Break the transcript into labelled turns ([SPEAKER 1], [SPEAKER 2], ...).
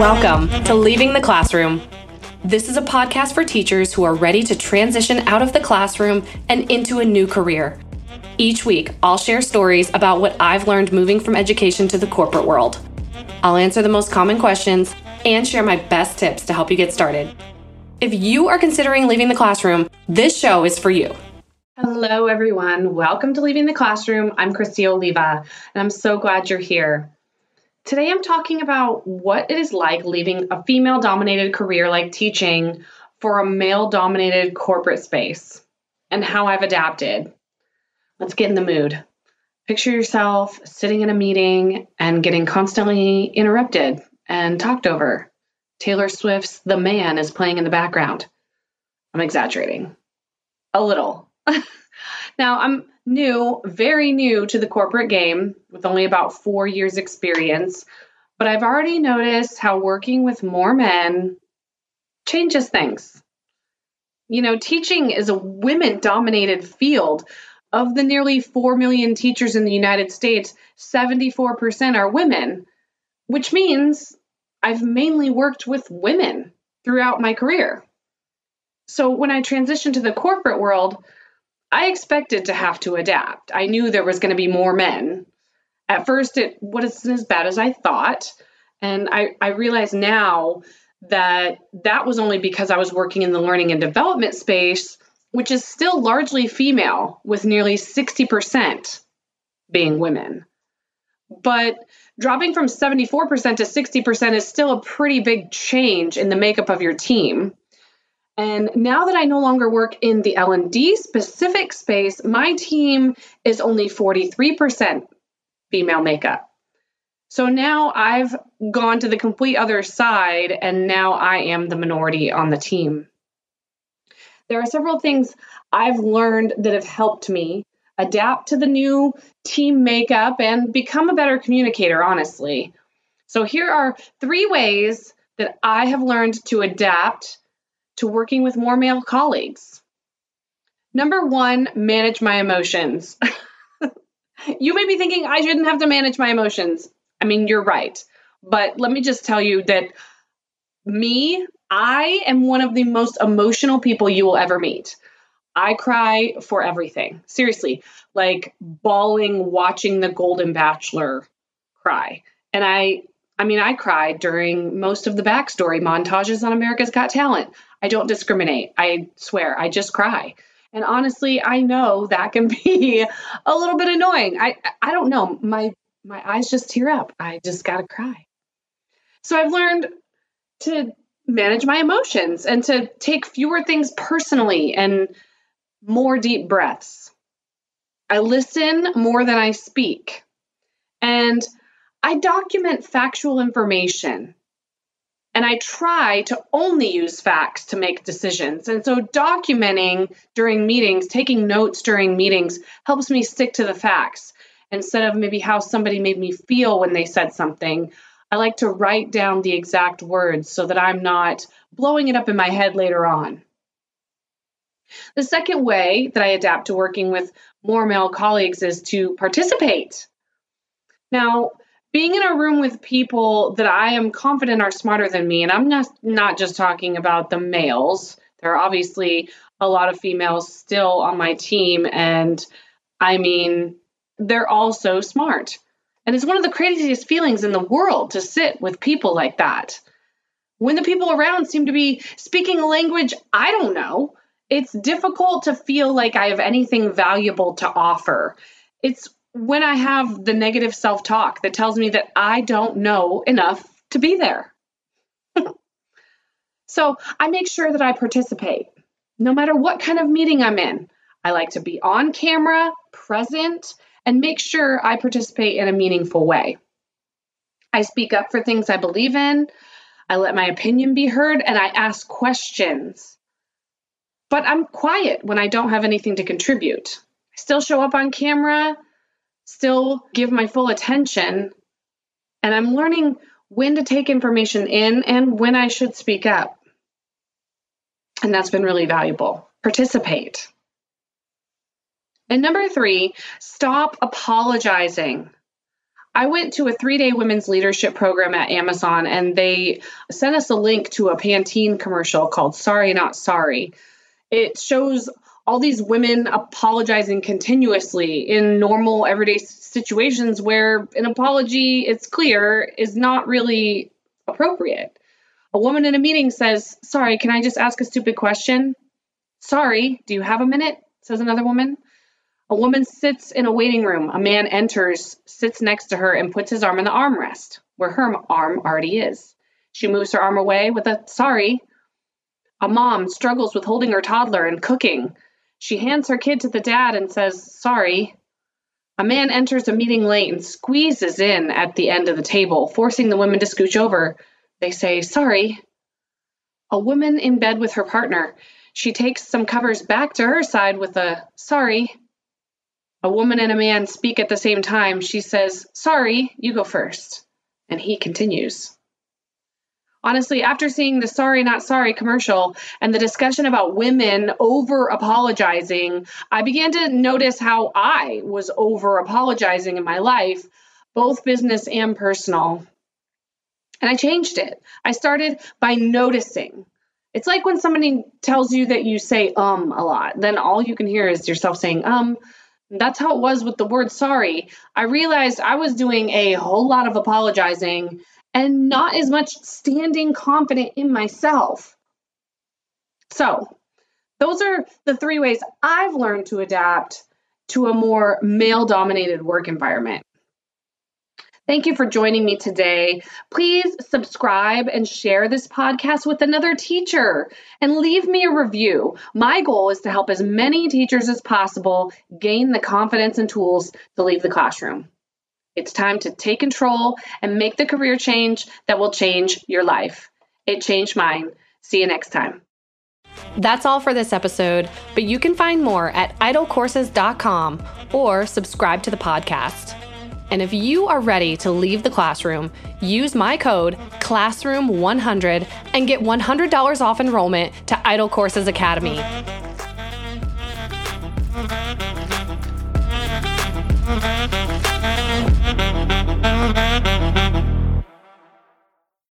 [SPEAKER 1] Welcome to Leaving the Classroom. This is a podcast for teachers who are ready to transition out of the classroom and into a new career. Each week, I'll share stories about what I've learned moving from education to the corporate world. I'll answer the most common questions and share my best tips to help you get started. If you are considering leaving the classroom, this show is for you. Hello, everyone. Welcome to Leaving the Classroom. I'm Kristi Oliva, and I'm so glad you're here. Today, I'm talking about what it is like leaving a female dominated career like teaching for a male dominated corporate space and how I've adapted. Let's get in the mood. Picture yourself sitting in a meeting and getting constantly interrupted and talked over. Taylor Swift's The Man is playing in the background. I'm exaggerating. A little. now, I'm new, very new to the corporate game with only about four years' experience, but I've already noticed how working with more men changes things. You know, teaching is a women dominated field. Of the nearly 4 million teachers in the United States, 74% are women, which means I've mainly worked with women throughout my career. So when I transitioned to the corporate world, I expected to have to adapt. I knew there was going to be more men. At first, it wasn't as bad as I thought. And I, I realize now that that was only because I was working in the learning and development space, which is still largely female, with nearly 60% being women. But dropping from 74% to 60% is still a pretty big change in the makeup of your team. And now that I no longer work in the L&D specific space, my team is only 43% female makeup. So now I've gone to the complete other side and now I am the minority on the team. There are several things I've learned that have helped me adapt to the new team makeup, and become a better communicator, honestly. So, here are three ways that I have learned to adapt to working with more male colleagues. Number one, manage my emotions. you may be thinking I shouldn't have to manage my emotions. I mean, you're right. But let me just tell you that me, I am one of the most emotional people you will ever meet. I cry for everything. Seriously, like bawling watching the Golden Bachelor cry. And I I mean, I cried during most of the backstory montages on America's Got Talent. I don't discriminate. I swear, I just cry. And honestly, I know that can be a little bit annoying. I I don't know. My my eyes just tear up. I just got to cry. So I've learned to manage my emotions and to take fewer things personally and more deep breaths. I listen more than I speak. And I document factual information. And I try to only use facts to make decisions. And so, documenting during meetings, taking notes during meetings, helps me stick to the facts instead of maybe how somebody made me feel when they said something. I like to write down the exact words so that I'm not blowing it up in my head later on. The second way that I adapt to working with more male colleagues is to participate. Now, being in a room with people that I am confident are smarter than me, and I'm not, not just talking about the males, there are obviously a lot of females still on my team, and I mean, they're all so smart. And it's one of the craziest feelings in the world to sit with people like that. When the people around seem to be speaking a language I don't know, it's difficult to feel like I have anything valuable to offer. It's when I have the negative self talk that tells me that I don't know enough to be there. so I make sure that I participate no matter what kind of meeting I'm in. I like to be on camera, present, and make sure I participate in a meaningful way. I speak up for things I believe in. I let my opinion be heard and I ask questions. But I'm quiet when I don't have anything to contribute. I still show up on camera, still give my full attention, and I'm learning when to take information in and when I should speak up. And that's been really valuable. Participate. And number three, stop apologizing. I went to a three day women's leadership program at Amazon and they sent us a link to a Pantene commercial called Sorry Not Sorry. It shows all these women apologizing continuously in normal everyday situations where an apology, it's clear, is not really appropriate. A woman in a meeting says, Sorry, can I just ask a stupid question? Sorry, do you have a minute? says another woman. A woman sits in a waiting room. A man enters, sits next to her, and puts his arm in the armrest where her arm already is. She moves her arm away with a sorry. A mom struggles with holding her toddler and cooking. She hands her kid to the dad and says, Sorry. A man enters a meeting late and squeezes in at the end of the table, forcing the women to scooch over. They say, Sorry. A woman in bed with her partner. She takes some covers back to her side with a sorry. A woman and a man speak at the same time. She says, Sorry, you go first. And he continues. Honestly, after seeing the Sorry Not Sorry commercial and the discussion about women over apologizing, I began to notice how I was over apologizing in my life, both business and personal. And I changed it. I started by noticing. It's like when somebody tells you that you say um a lot, then all you can hear is yourself saying um that's how it was with the word sorry. I realized I was doing a whole lot of apologizing and not as much standing confident in myself. So, those are the three ways I've learned to adapt to a more male dominated work environment. Thank you for joining me today. Please subscribe and share this podcast with another teacher and leave me a review. My goal is to help as many teachers as possible gain the confidence and tools to leave the classroom. It's time to take control and make the career change that will change your life. It changed mine. See you next time. That's all for this episode, but you can find more at idolcourses.com or subscribe to the podcast. And if you are ready to leave the classroom, use my code CLASSROOM100 and get $100 off enrollment to IDOL Courses Academy.